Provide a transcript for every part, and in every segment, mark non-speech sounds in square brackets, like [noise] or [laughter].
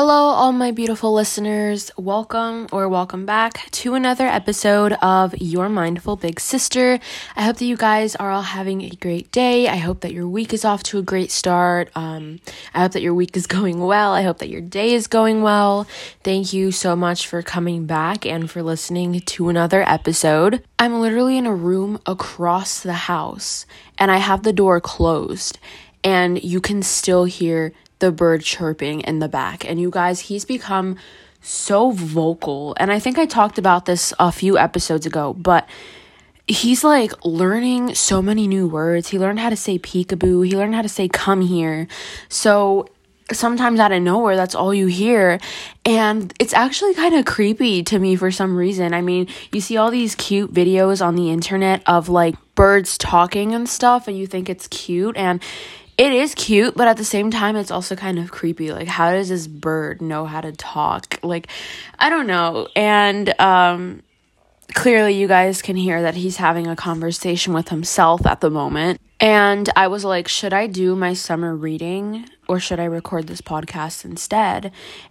Hello, all my beautiful listeners. Welcome or welcome back to another episode of Your Mindful Big Sister. I hope that you guys are all having a great day. I hope that your week is off to a great start. Um, I hope that your week is [laughs] going well. I hope that your day is going well. Thank you so much for coming back and for listening to another episode. I'm literally in a room across the house and I have the door closed and you can still hear the bird chirping in the back. And you guys, he's become so vocal. And I think I talked about this a few episodes ago, but he's like learning so many new words. He learned how to say peekaboo, he learned how to say come here. So sometimes out of nowhere that's all you hear and it's actually kind of creepy to me for some reason i mean you see all these cute videos on the internet of like birds talking and stuff and you think it's cute and it is cute, but at the same time, it's also kind of creepy. Like, how does this bird know how to talk? Like, I don't know. And um, clearly, you guys can hear that he's having a conversation with himself at the moment. And I was like, should I do my summer reading or should I record this podcast instead?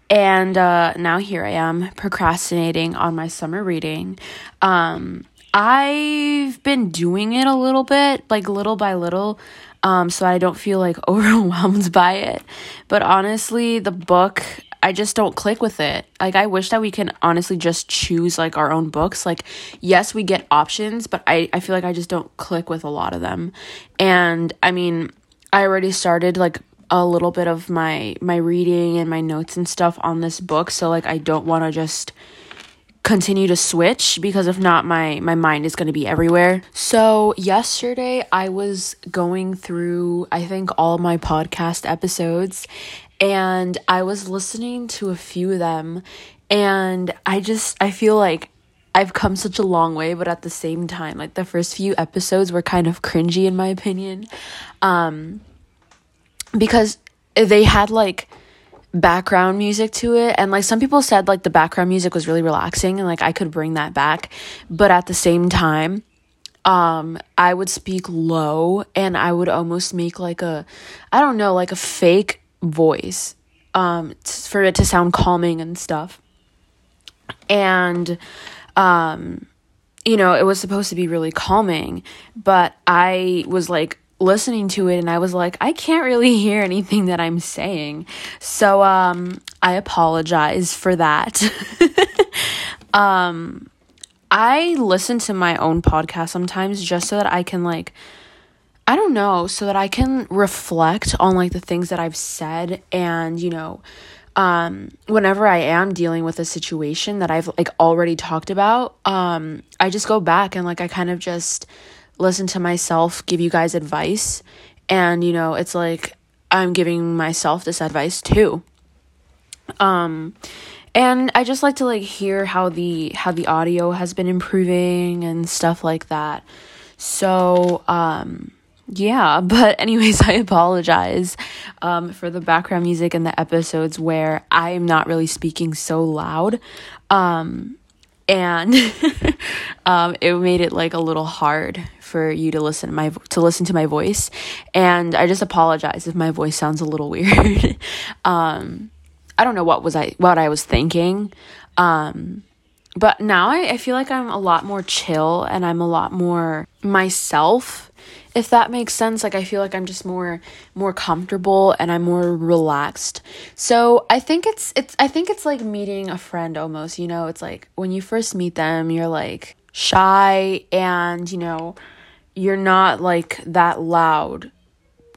And uh, now here I am procrastinating on my summer reading. Um, I've been doing it a little bit, like little by little um, so I don't feel like [laughs] overwhelmed by it. But honestly, the book, I just don't click with it. Like, I wish that we can honestly just choose like our own books. Like, yes, we get options, but I, I feel like I just don't click with a lot of them. And I mean, I already started like a little bit of my my reading and my notes and stuff on this book so like I don't want to just continue to switch because if not my my mind is going to be everywhere. So yesterday I was going through I think all my podcast episodes and I was listening to a few of them and I just I feel like I've come such a long way but at the same time like the first few episodes were kind of cringy in my opinion um because they had like background music to it. And like some people said like the background music was really relaxing and like I could bring that back. But at the same time um I would speak low and I would almost make like a I don't know like a fake voice um for it to sound calming and stuff. And um you know it was supposed to be really calming but I was like listening to it and I was like, I can't really [laughs] hear anything that I'm saying. So um I apologize for that. [laughs] um I listen to my own podcast sometimes just so that I can like I don't know, so that I can reflect on like the things that I've said and, you know, um whenever I am dealing with a situation that I've like already talked about, um I just go back and like I kind of just listen to myself give you guys advice. And you know it's like i'm giving myself this advice too. Um and i just like to like hear how the how the audio has been improving and stuff like that. So um yeah [laughs] but anyways i apologize um, for the background music in the episodes where i am not really speaking so loud. Um, and [laughs] um, it made it like a little hard for you to listen to my to listen to my voice. And i just apologize if my voice sounds a little [laughs] weird. Um, i don't know what was i what i was thinking. Um, but now I, I feel like i'm a lot more chill and i'm a lot more myself if that makes sense. Like i feel like i'm just more more comfortable and i'm more relaxed. So i think it's it's i think it's like meeting a friend almost you know? It's like when you first meet them you're like shy and you know you're not like that loud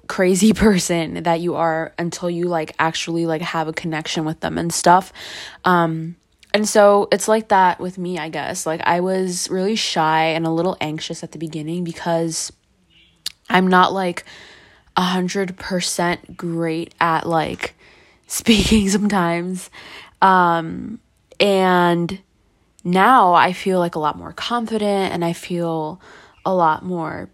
crazy [laughs] person that you are until you like actually like have a connection with them and stuff. Um and so it's like that with me i guess like i was really shy and a little anxious at the beginning because I'm not like a hundred percent great at like [laughs] speaking sometimes. Um, and now I feel like a lot more confident and I feel a lot more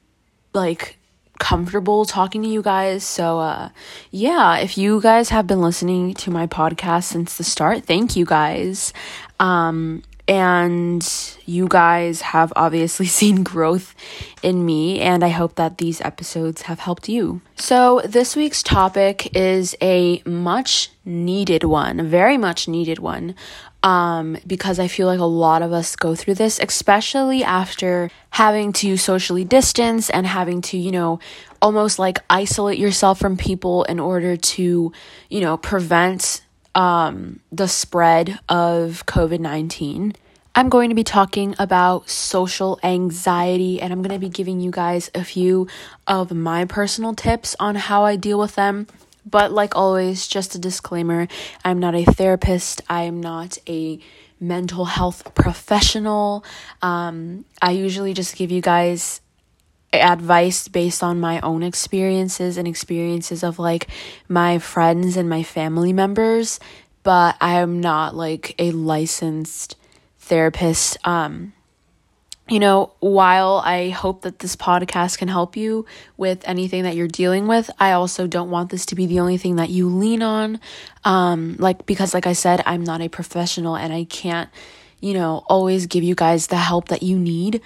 like comfortable talking to you guys. So, uh, yeah, if you guys have been listening to my podcast since the start, thank you guys. Um, and you guys have obviously [laughs] seen growth in me, and I hope that these episodes have helped you. So, this week's topic is a much needed one, a very much needed one, um, because I feel like a lot of us go through this, especially after having to socially distance and having to, you know, almost like isolate yourself from people in order to, you know, prevent um, the spread of COVID 19. I'm going to be talking about social anxiety and I'm going to be giving you guys a few of my personal tips on how I deal with them. But, like always, just a disclaimer I'm not a therapist, I am not a mental health professional. Um, I usually just give you guys advice based on my own experiences and experiences of like my friends and my family members, but I am not like a licensed therapist. Um, you know, while I hope that this podcast can help you with anything that you're dealing with, I also don't want this to be the only thing that you lean on. Um, like, because, like I said, I'm not a professional and I can't you know, always give you guys the help that you need.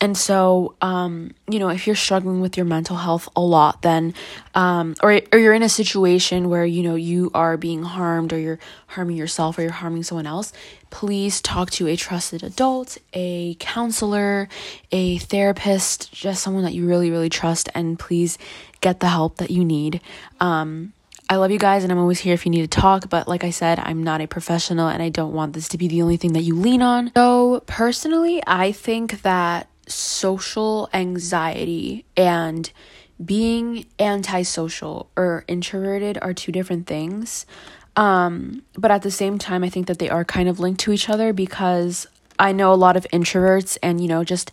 And so, um, you know, if you're struggling with your mental health a lot, then, um, or, or you're in a situation where, you know, you are being harmed or you're harming yourself or you're harming someone else, please talk to a trusted adult, a counselor, a therapist, just someone that you really, really trust, and please get the help that you need. Um, I love you guys and I'm always here if you need to talk, but like I said, I'm not a professional and I don't want this to be the only thing that you lean on. So, personally, I think that social anxiety and being antisocial or introverted are two different things. Um, but at the same time, I think that they are kind of linked to each other because I know a lot of introverts and, you know, just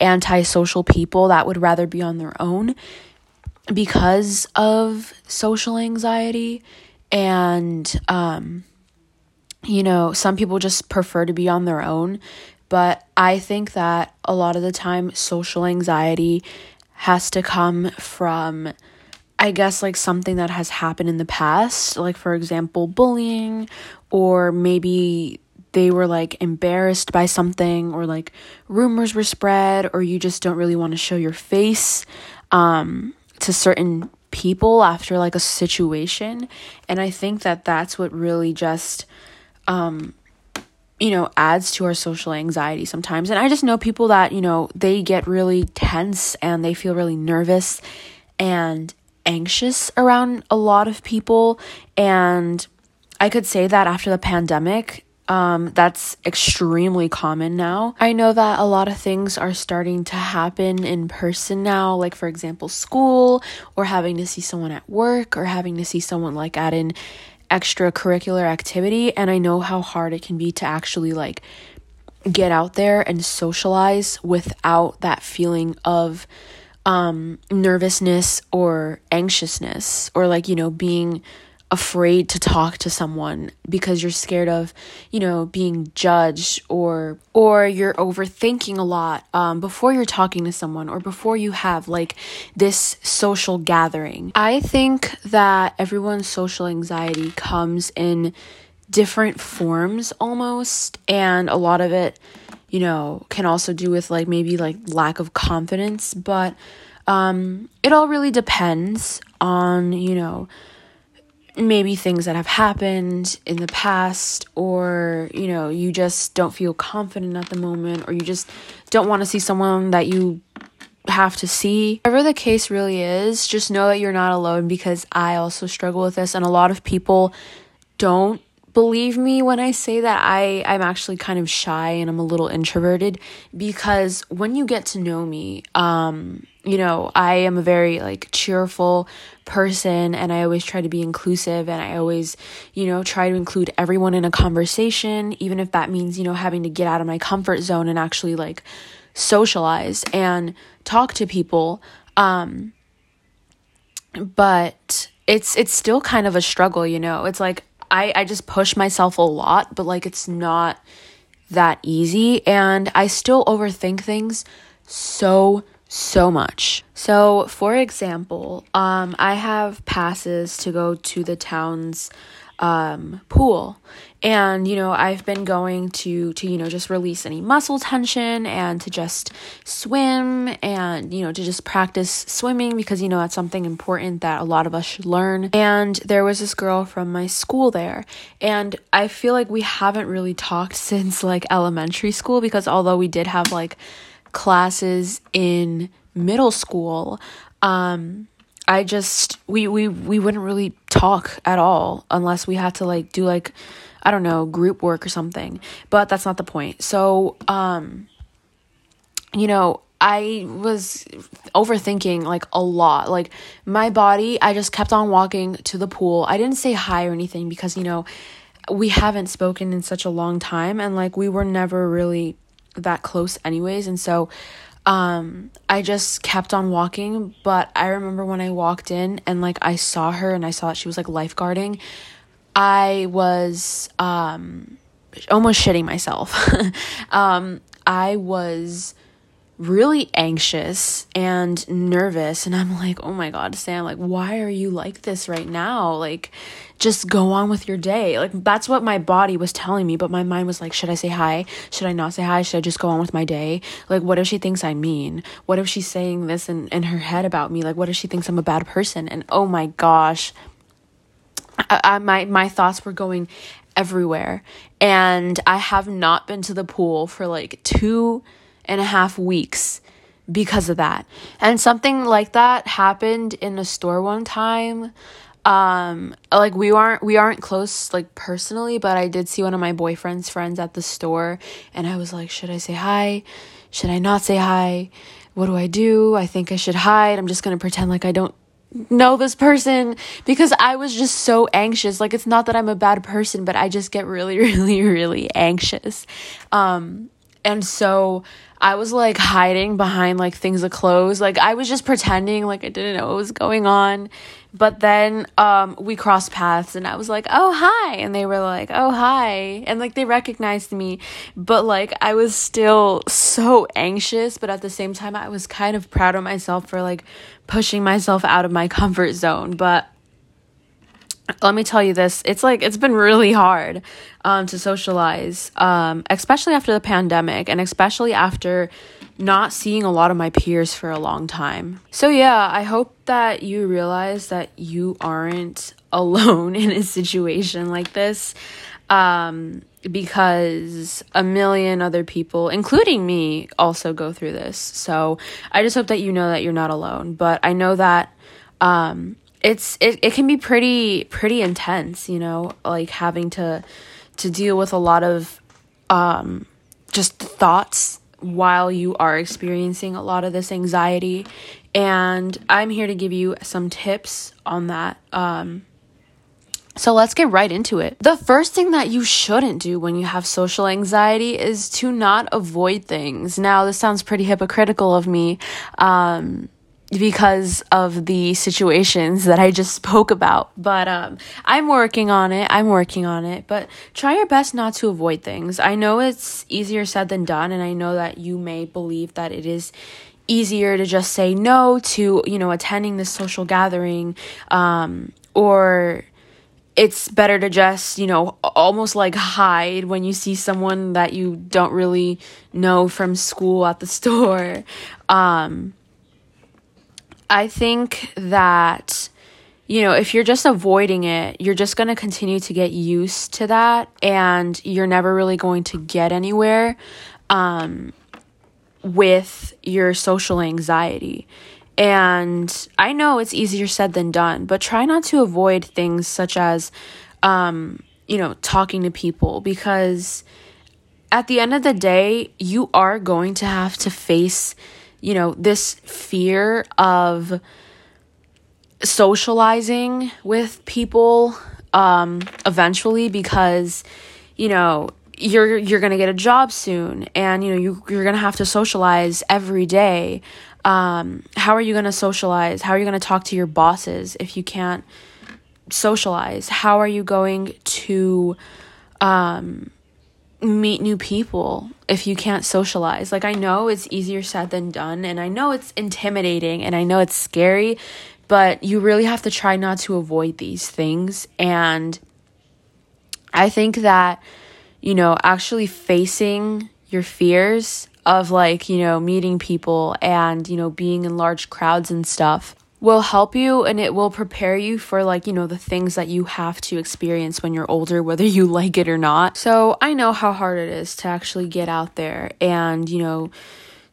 antisocial people that would rather be on their own because of social anxiety and um you know some people just prefer to be on their own. But i think that a lot of the time social anxiety has to come from i guess like something that has happened in the past like for example bullying or maybe they were like embarrassed by something or like rumors were spread or you just don't really want to show your face. Um to certain people after like a situation. And i think that that's what really just um you know adds to our social anxiety sometimes. And i just know people that you know they get really tense and they feel really nervous and anxious around a lot of people. And i could say that after the pandemic um, that's extremely common now. I know that a lot of things are starting to happen in person now, like, for example, school, or having to see someone at work, or having to see someone like at an extracurricular activity. And I know how hard it can be to actually like get out there and socialize without that feeling of um nervousness or anxiousness or like you know being afraid to talk to someone because you're scared of you know being judged or or you're overthinking a lot um, before you're talking to someone or before you have like this social gathering. I think that everyone's social anxiety comes in different forms almost and a lot of it you know can also do with like maybe like lack of confidence but um it all really depends on you know maybe things that have happened in the past or you know you just don't feel confident at the moment or you just don't want to see someone that you have to see. Whatever the case really is just know that you're not alone because i also struggle with this and a lot of people don't believe me when I say that I I'm actually kind of shy and I'm a little introverted because when you get to know me, um, you know, I am a very like cheerful person and I always try to be inclusive and I always, you know, try to include everyone in a conversation, even if that means, you know, having to get out of my comfort zone and actually like socialize and talk to people. Um but it's it's still kind of a struggle, you know. It's like I, I just push myself a lot, but like it's not that easy. And I still overthink things so, so much. So, for example, um, I have passes to go to the town's um, pool. And you know i've been going to to you know just release any muscle tension and to just swim and you know to just practice swimming because you know that's something important that a lot of us should learn. And there was this girl from my school there. And i feel like we haven't really talked since like elementary school because although we did have like classes in middle school um I just we we we wouldn't really talk at all unless we had to like do like I don't know, group work or something. But that's not the point. So, um, you know, I was overthinking like a lot. Like my body, I just kept on walking to the pool. I didn't say hi or anything because, you know, we haven't spoken in such a long time and like we were never really that close anyways. And so um I just kept on walking, but I remember when I walked in and like I saw her and I saw that she was like lifeguarding. I was um, almost shitting myself. [laughs] um, I was really anxious and nervous and I'm like, "Oh my god, Sam, like why are you like this right now? Like just go on with your day." Like that's what my body was telling me, but my mind was like, "Should I say hi? Should I not say hi? Should I just go on with my day? Like what if she thinks I'm mean? What if she's saying this in in her head about me? Like what if she thinks I'm a bad person?" And oh my gosh, I, I, my my thoughts were going everywhere and i have not been to the pool for like two and a half weeks because of that. And something like that happened in a store one time. Um like we aren't we aren't close like personally but i did see one of my boyfriend's friends at the store and i was like should i say hi? Should i not say hi? What do i do? I think i should hide. I'm just gonna pretend like i don't know this person. Because I was just so anxious. Like it's not that I'm a bad person, but I just get really [laughs] really really anxious. Um and so I was like hiding behind like things of clothes. Like I was just pretending like I didn't know what was going on. But then um we crossed paths and I was like, "Oh, hi." And they were like, "Oh, hi." And like they recognized me, but like I was still so anxious, but at the same time I was kind of proud of myself for like pushing myself out of my comfort zone. But let me tell you this it's like it's been really hard um, to socialize um, especially after the pandemic and especially after not seeing a lot of my peers for a long time. So, yeah, I hope that you realize that you aren't [laughs] alone in a situation like this um, because a million other people, including me, also go through this. So, I just hope that you know that you're not alone. But I know that. Um, it's it, it can be pretty pretty intense you know like having to to deal with a lot of um just thoughts while you are experiencing a lot of this anxiety. And I'm here to give you some tips on that. Um, so let's get right into it. The first thing that you shouldn't do when you have social anxiety is to not avoid things. Now, this sounds pretty hypocritical of me. Um, because of the situations that I just [laughs] spoke about. But um, I'm working on it. I'm working on it. But try your best not to avoid things. I know it's easier said than done, and I know that you may believe that it is easier to just say no to you know attending this social gathering um, or it's better to just, you know, almost like hide when you see someone that you don't really know from school at the [laughs] store. Um, I think that you know, if you're just avoiding it, you're just going to continue to get used to that and you're never really going to get anywhere um, with your social anxiety. And I know it's easier said than done, but try not to avoid things such as, um, you know, talking to people because at the end of the day, you are going to have to face you know, this fear of socializing with people um eventually because you know you're you're to get a job soon and you know you you're to have to socialize every day. Um how are you to socialize? How are you to talk to your bosses if you can't socialize? How are you going to um meet new people if you can't socialize. Like, I know it's easier said than done, and I know it's intimidating and I know it's scary, but you really have to try not to avoid these things and I think that, you know, actually facing your fears of like, you know, meeting people and, you know, being in large crowds and stuff will help you and it will prepare you for like, you know, the things that you have to experience when you're older, whether you [laughs] like it or not. So I know how hard it is to actually get out there and, you know,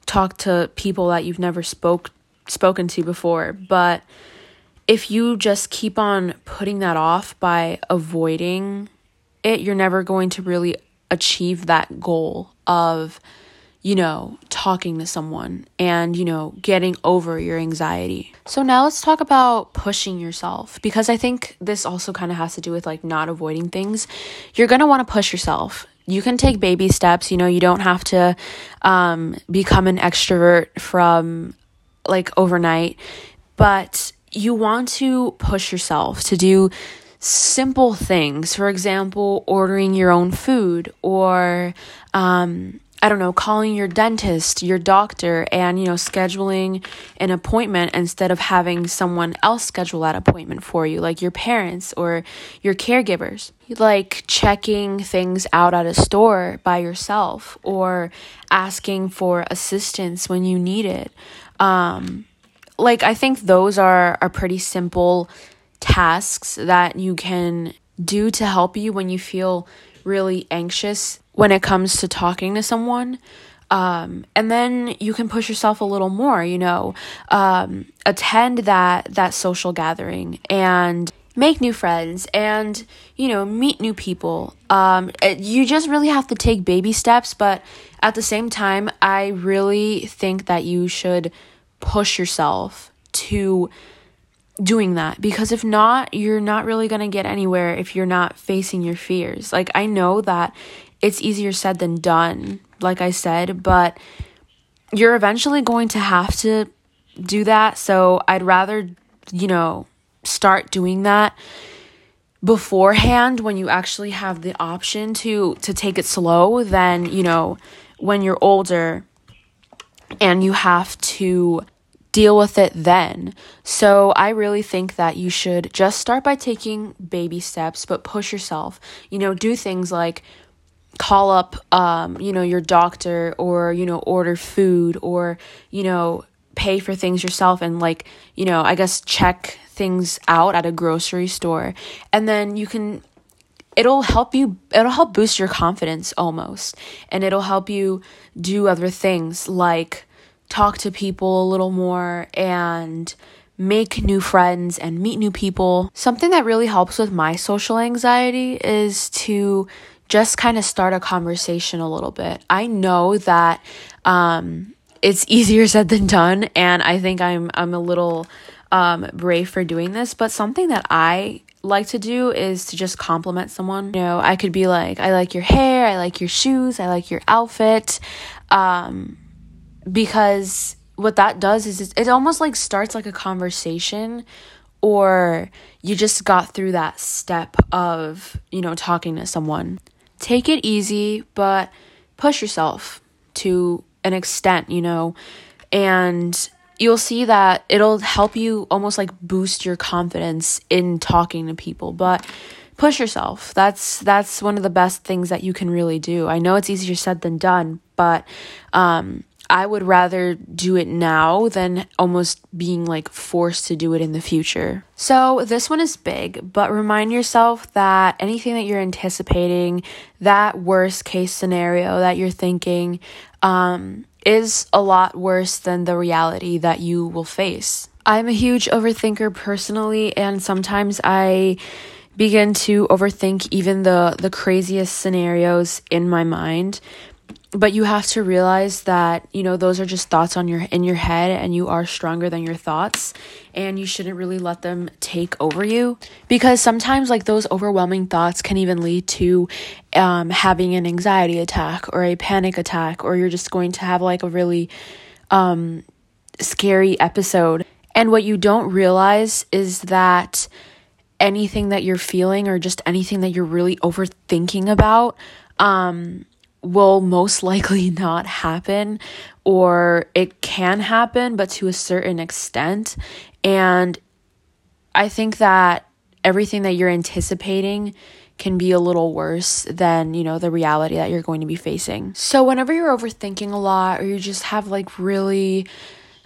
talk to people that you've never spoke spoken to before. But if you just keep on putting that off by avoiding it, you're never going to really achieve that goal of you know, talking to someone and, you know, getting over your anxiety. So now let's talk about pushing yourself because I think this also kind of has to do with like not avoiding things. You're going to want to push yourself. You can take baby steps, you know, you don't have to um, become an extrovert from like overnight, but you want to push yourself to do simple things. For example, ordering your own food or, um, I don't know, calling your dentist, your doctor, and, you know, scheduling an appointment instead of having someone else schedule that appointment for you, like your parents or your caregivers. Like checking things out at a store by yourself or asking for assistance when you need it. Um, like, I think those are, are pretty simple tasks that you can do to help you when you feel really anxious when it comes to talking to someone. Um, and then you can push yourself a little more, you know, um, attend that, that social gathering and make new friends and, you know, meet new people. Um, it, you just really have to take baby steps, but at the same time, I really think that you should push yourself to doing that because if not, you're not really going to get anywhere if you're not facing your fears. Like, I know that it's easier said than done, like I said, but you're eventually going to have to do that. So I'd rather, you know, start doing that beforehand when you actually have the option to to take it slow than, you know, when you're older and you have to deal with it then. So I really think that you should just start by taking baby steps, but push yourself. You know, do things like call up um, you know your doctor or you know order food or you know pay for things yourself and like you know i guess check things out at a grocery store and then you can it'll help you it'll help boost your confidence almost and it'll help you do other things like talk to people a little more and make new friends and meet new people. Something that really helps with my social anxiety is to just kind of start a conversation a little bit. I know that um, it's [laughs] easier said than done, and I think I'm I'm a little um, brave for doing this. But something that I like to do is to just compliment someone. You know, I could be like, I like your hair, I like your shoes, I like your outfit, um, because what that does is it almost like starts like a conversation or you just got through that step of you know talking to someone take it easy, but push yourself to an extent, you know, and you'll see that it'll help you almost like boost your confidence in talking to people. But push yourself. That's that's one of the best things that you can really do. I know it's easier said than done, but um I would rather do it now than almost being like forced to do it in the future. So, this one is big, but remind yourself that anything that you're anticipating, that worst case scenario that you're thinking, um, is a lot worse than the reality that you will face. I'm a huge overthinker personally, and sometimes I begin to overthink even the the craziest scenarios in my mind but you have to realize that you know those are just thoughts on your in your head and you are stronger than your thoughts and you shouldn't really let them take over you. Because sometimes like those overwhelming thoughts can even lead to um, having an anxiety attack or a panic attack or you're just going to have like a really um, scary episode. And what you don't realize is that anything that you're feeling or just anything that you're really overthinking about um will most [laughs] likely not happen or it can happen but to a certain extent and i think that everything that you're anticipating can be a little worse than, you know, the reality that you're going to be facing. So, whenever you're overthinking a lot or you just have like really,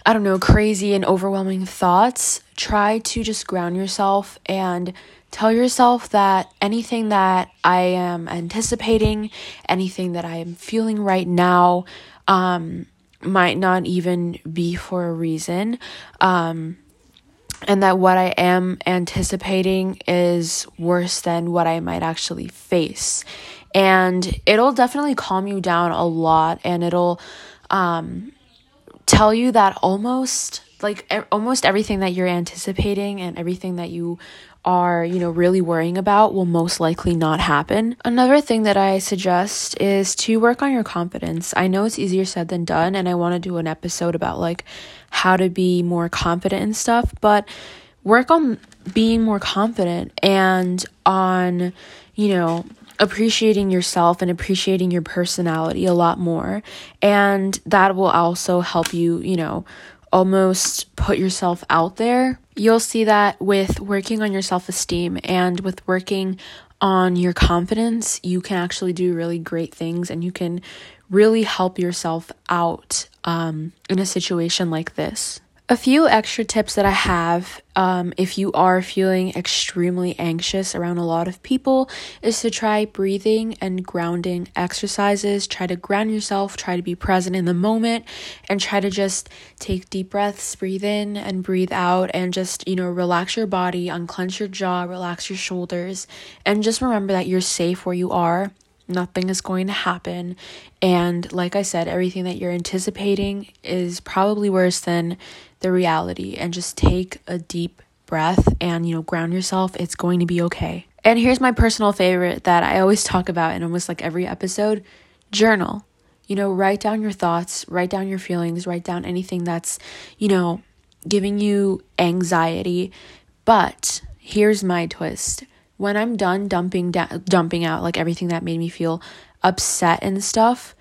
I don't know, crazy and overwhelming thoughts, try to just ground yourself and tell yourself that anything that I am anticipating, anything that I am feeling right now, um, might not even be for a reason. Um, and that what I am anticipating is worse than what I might actually face. And it'll definitely calm you down a lot and it'll um, tell you that almost like almost everything that you're anticipating and everything that you are, you know, really worrying about will most likely not happen. Another thing that I suggest is to work on your confidence. I know it's easier said than done, and I want to do an episode about like how to be more confident and stuff, but work on being more confident and on, you know, appreciating yourself and appreciating your personality a lot more. And that will also help you, you know, almost put yourself out there. You'll see that with working on your self esteem and with working on your confidence, you can actually do really great things and you can really help yourself out um, in a situation like this. A few extra tips that I have um, if you are feeling extremely anxious around a lot of people is to try breathing and grounding exercises. Try to ground yourself, try to be present in the moment, and try to just take deep breaths, breathe in and breathe out, and just, you know, relax your body, unclench your jaw, relax your shoulders, and just remember that you're safe where you are Nothing is going to happen. And like I said, everything that you're anticipating is probably worse than the reality. And just take a deep breath and, you know, ground yourself. It's going to be okay. And here's my personal favorite that I always talk about in almost like every episode journal. You know, write down your thoughts, write down your feelings, write down anything that's, you know, giving you anxiety. But here's my twist when I'm done dumping da- dumping out like everything that made me feel upset and stuff,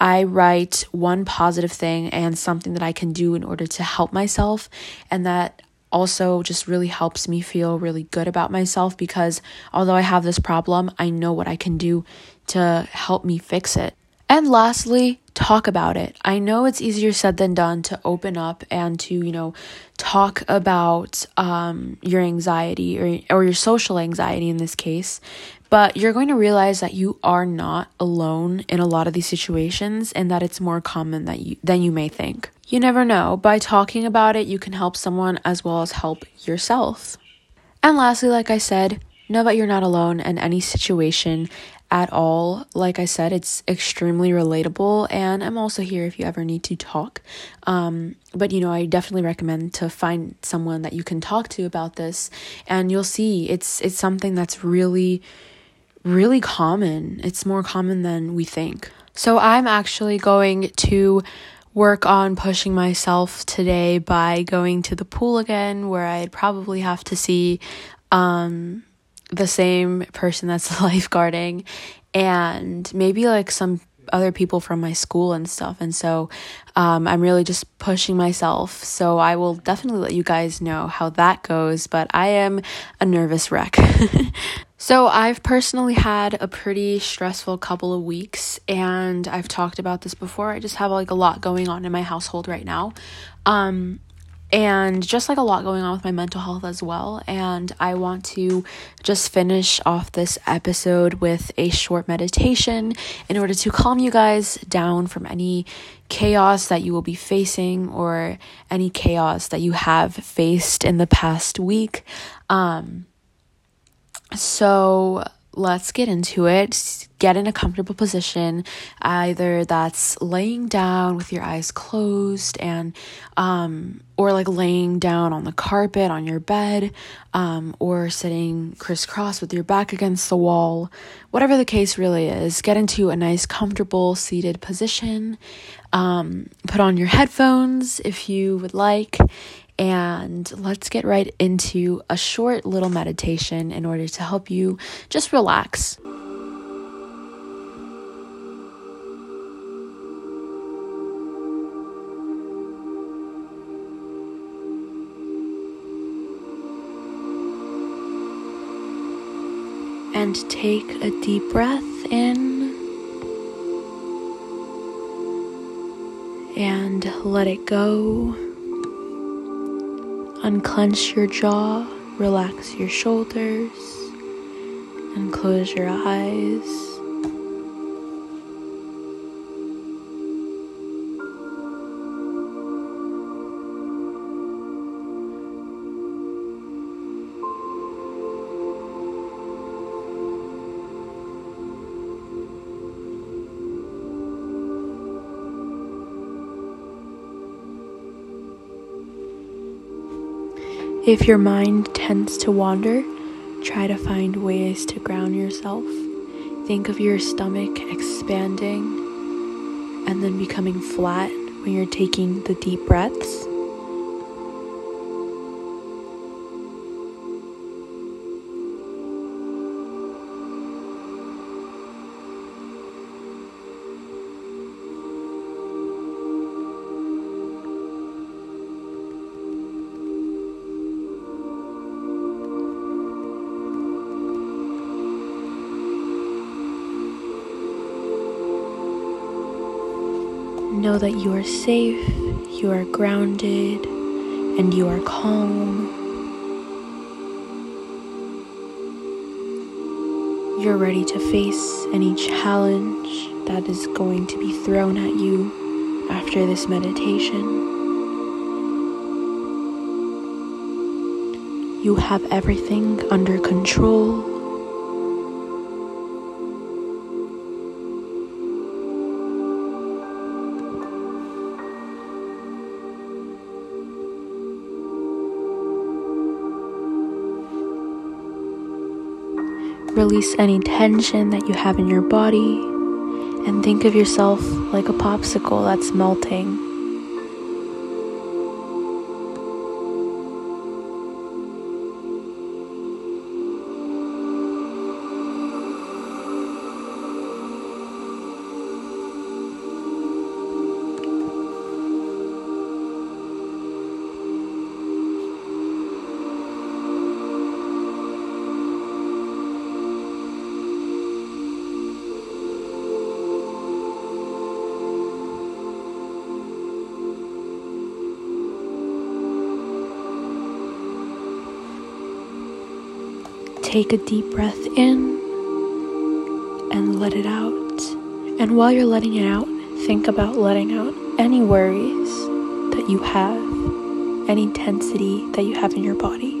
I write one positive thing and something that I can do in order to help myself and that also just really helps me feel really good about myself because although I have this problem, I know what I can do to help me fix it. And lastly, talk about it. I know it's easier said than done to open up and to, you know, talk about um, your anxiety or, or your social anxiety in this case, but you're going to realize that you are not alone in a lot of these situations and that it's more common that you, than you may think. You never know. By talking about it, you can help someone as well as help yourself. And lastly, like I said, know that you're not alone in any situation at all. Like I said, it's extremely relatable, and I'm also here if you ever need to talk. Um, but you know, I definitely recommend to find someone that you can talk to about this, and you'll see it's it's something that's really, really common. It's more common than we think. So I'm actually going to work on pushing myself today by going to the pool again, where I'd probably have to see um the same person that's [laughs] lifeguarding and maybe like some other people from my school and stuff. And so um, I'm really just pushing myself. So I will definitely let you guys know how that goes. But I am a nervous wreck. [laughs] so I've personally had a pretty stressful couple of weeks. And I've talked about this before. I just have like a lot going on in my household right now. Um, and just like a lot going on with my mental health as well. And I want to just finish off this episode with a short meditation in order to calm you guys down from any chaos that you will be facing or any chaos that you have faced in the past week. Um, so let's get into it. Get in a comfortable position, either that's laying down with your eyes closed and, um, or like laying down on the carpet on your bed, um, or sitting crisscross with your back against the wall. Whatever the case really is, get into a nice, comfortable seated position. Um, put on your headphones if you would like, and let's get right into a short little meditation in order to help you just relax. And take a deep breath in and let it go. Unclench your jaw, relax your shoulders, and close your eyes. If your mind tends to wander, try to find ways to ground yourself. Think of your stomach expanding and then becoming flat when you're taking the deep breaths. Know that you are safe, you are grounded, and you are calm. You're ready to face any challenge that is going to be thrown at you after this meditation. You have everything under control. Release any tension that you have in your body and think of yourself like a popsicle that's melting. Take a deep breath in and let it out. And while you're letting it out, think about letting out any worries that you have, any tensity that you have in your body.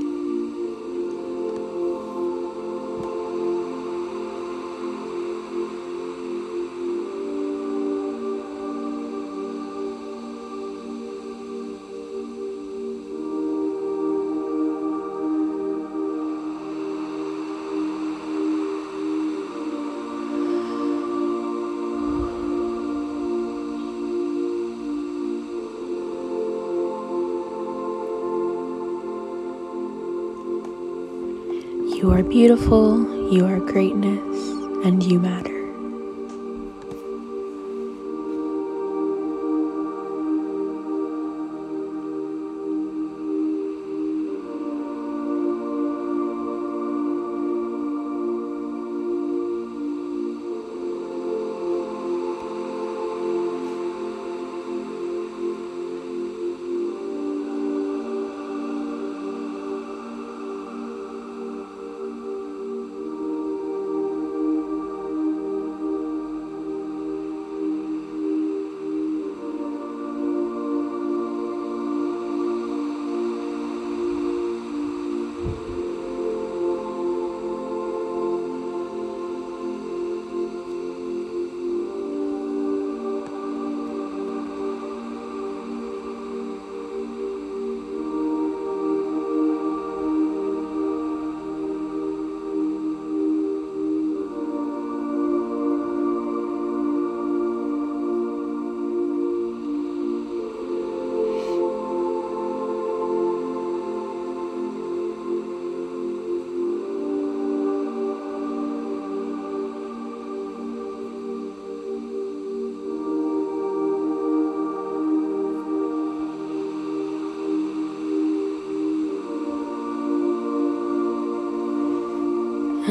You are beautiful, you are greatness, and you matter.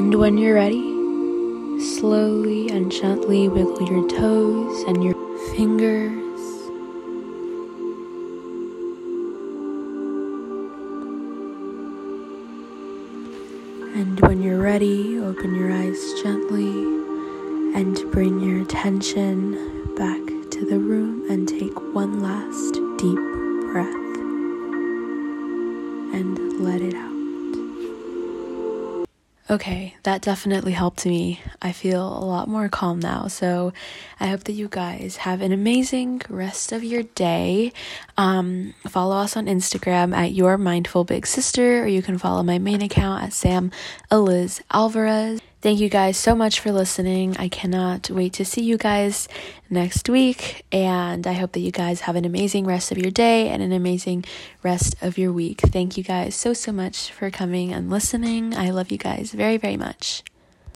And when you're ready, slowly and gently wiggle your toes and your fingers. And when you're ready, open your eyes gently and bring your attention back to the room and take one last deep breath and let it out. Okay, that definitely helped me. I feel a lot more calm now. So I hope that you guys have an amazing rest of your day. Um, follow us on Instagram at Your Mindful Big Sister, or you can follow my main account at Sam Eliz Alvarez. Thank you guys so much for listening. I cannot wait to see you guys next week. And I hope that you guys have an amazing rest of your day and an amazing rest of your week. Thank you guys so, so much for coming and listening. I love you guys very, very much.